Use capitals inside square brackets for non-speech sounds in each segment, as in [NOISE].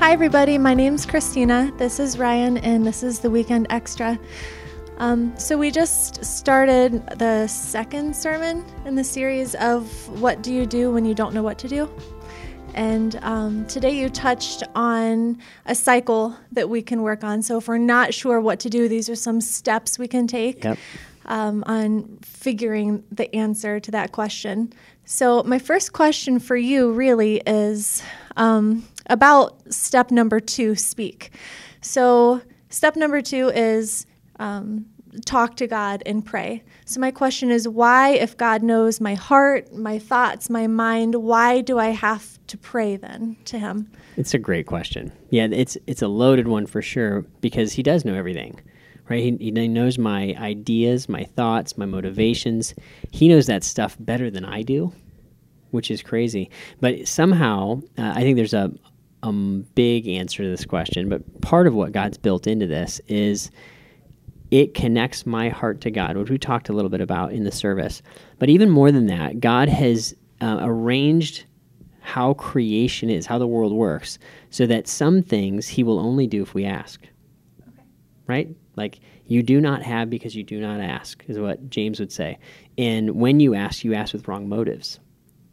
Hi, everybody. My name's Christina. This is Ryan, and this is the Weekend Extra. Um, so, we just started the second sermon in the series of What Do You Do When You Don't Know What to Do? And um, today you touched on a cycle that we can work on. So, if we're not sure what to do, these are some steps we can take Yep. um, on figuring the answer to that question. So, my first question for you really is um, about step number two speak. So, step number two is um, talk to God and pray. So, my question is why, if God knows my heart, my thoughts, my mind, why do I have to pray then to Him? It's a great question. Yeah, it's it's a loaded one for sure because he does know everything, right? He, he knows my ideas, my thoughts, my motivations. He knows that stuff better than I do, which is crazy. But somehow, uh, I think there's a big answer to this question. But part of what God's built into this is it connects my heart to God, which we talked a little bit about in the service. But even more than that, God has uh, arranged how creation is, how the world works, so that some things He will only do if we ask. Right? Like, you do not have because you do not ask, is what James would say. And when you ask, you ask with wrong motives.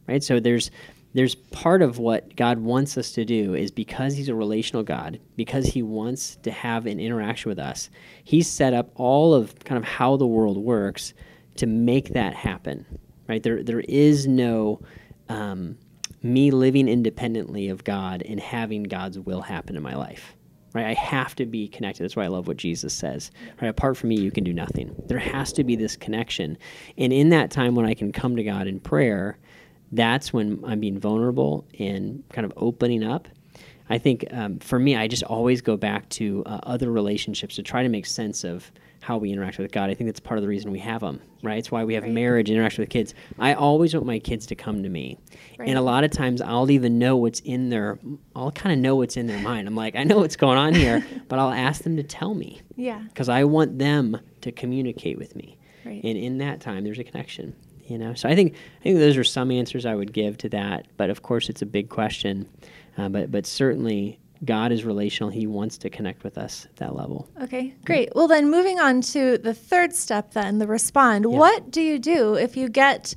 Right? So there's there's part of what God wants us to do is because He's a relational God, because He wants to have an interaction with us, He's set up all of kind of how the world works to make that happen. Right? There there is no um, me living independently of God and having God's will happen in my life. Right? I have to be connected. That's why I love what Jesus says. Right? Apart from me, you can do nothing. There has to be this connection. And in that time when I can come to God in prayer, that's when I'm being vulnerable and kind of opening up. I think um, for me, I just always go back to uh, other relationships to try to make sense of how we interact with God. I think that's part of the reason we have them, right? It's why we have Right. marriage, interaction with kids. I always want my kids to come to me. Right. And a lot of times I'll even know what's in their, I'll kind of know what's in their mind. I'm like, I know what's going on here, [LAUGHS] but I'll ask them to tell me Yeah. because I want them to communicate with me. Right. And in that time, there's a connection. You know, so I think I think those are some answers I would give to that. But of course, it's a big question. Uh, but but certainly, God is relational. He wants to connect with us at that level. Okay, great. Well, then moving on to the third step, then the respond. Yeah. What do you do if you get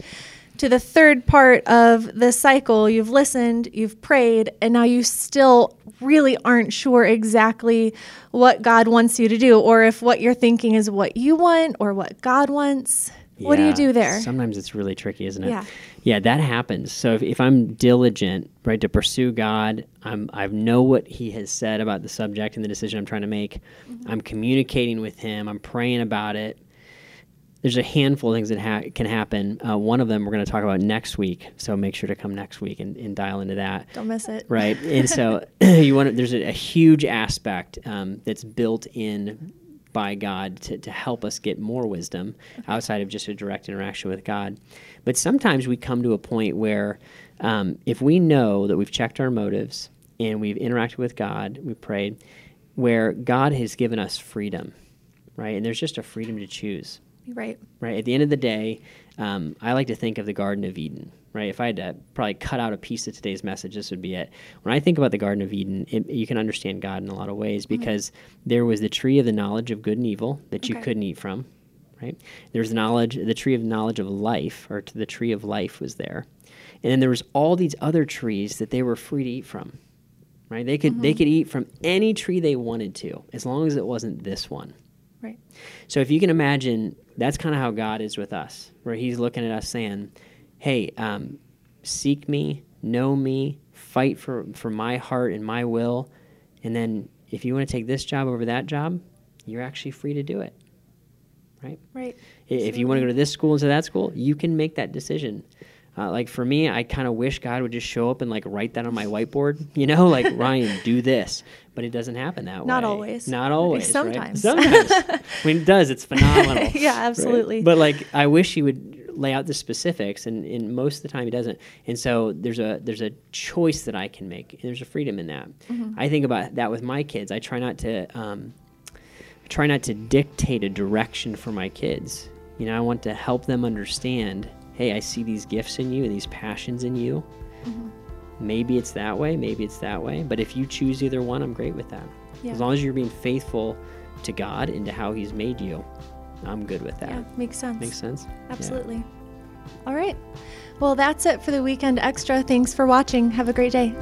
to the third part of the cycle? You've listened, you've prayed, and now you still really aren't sure exactly what God wants you to do, or if what you're thinking is what you want or what God wants. What do you do there? Sometimes it's really tricky, isn't it? Yeah. Yeah, that happens. So if, if I'm diligent, right, to pursue God, I'm I know what He has said about the subject and the decision I'm trying to make. Mm-hmm. I'm communicating with Him. I'm praying about it. There's a handful of things that ha- can happen. Uh, one of them we're going to talk about next week. So make sure to come next week and, and dial into that Don't miss it. right and so [LAUGHS] [COUGHS] you want there's a, a huge aspect um, that's built in by god to, to help us get more wisdom outside of just a direct interaction with god. But sometimes we come to a point where um, if we know that we've checked our motives and we've interacted with god we've prayed where god has given us freedom right? And there's just a freedom to choose. Right. right? At the end of the day, um, I like to think of the Garden of Eden, right? If I had to probably cut out a piece of today's message, this would be it. When I think about the Garden of Eden, it, you can understand God in a lot of ways mm-hmm. because there was the tree of the knowledge of good and evil that you couldn't eat from, right? There's the knowledge, the tree of knowledge of life, or to the tree of life was there, and then there was all these other trees that they were free to eat from, right? They could they mm-hmm. could eat from any tree they wanted to, as long as it wasn't this one. Right. So if you can imagine, that's kind of how God is with us, where He's looking at us saying, "Hey, um, seek me, know me, fight for for my heart and my will, and then if you want to take this job over that job, you're actually free to do it." Right? Right. If you want to go to this school instead of that school, you can make that decision. Uh, like for me, I kind of wish God would just show up and like write that on my whiteboard, [LAUGHS] you know, like Ryan, do this. But it doesn't happen that Not way. Not always. Not always. right? Sometimes. Sometimes. [LAUGHS] when it does, it's phenomenal. [LAUGHS] Yeah, right? absolutely. But like, I wish he would lay out the specifics, and, and most of the time he doesn't. And so there's a there's a choice that I can make. And there's a freedom in that. Mm-hmm. I think about that with my kids. I try not to. Um, try not to dictate a direction for my kids. You know, I want to help them understand hey, I see these gifts in you and these passions in you. maybe it's that way, maybe it's that way. But if you choose either one, I'm great with that. Yeah. As long as you're being faithful to God and to how He's made you, I'm good with that. Yeah, makes sense. Makes sense? Yeah. Absolutely. All right. Well, that's it for the weekend extra. Thanks for watching. Have a great day.